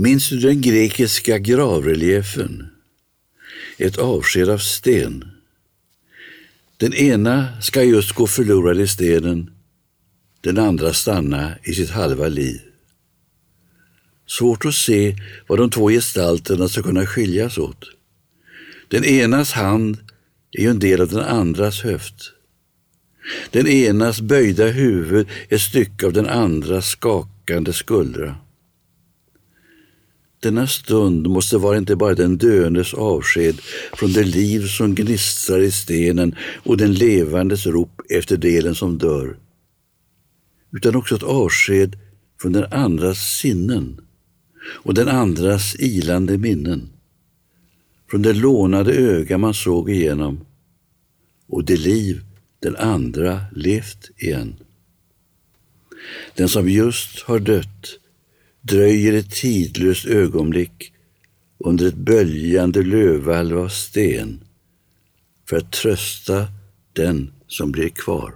Minns du den grekiska gravreliefen? Ett avsked av sten. Den ena ska just gå förlorad i stenen, den andra stanna i sitt halva liv. Svårt att se vad de två gestalterna ska kunna skiljas åt. Den enas hand är ju en del av den andras höft. Den enas böjda huvud är ett stycke av den andras skakande skuldra. Denna stund måste vara inte bara den döendes avsked från det liv som gnistrar i stenen och den levandes rop efter delen som dör, utan också ett avsked från den andras sinnen och den andras ilande minnen, från det lånade öga man såg igenom och det liv den andra levt igen. Den som just har dött dröjer ett tidlöst ögonblick under ett böljande lövvalv av sten för att trösta den som blir kvar.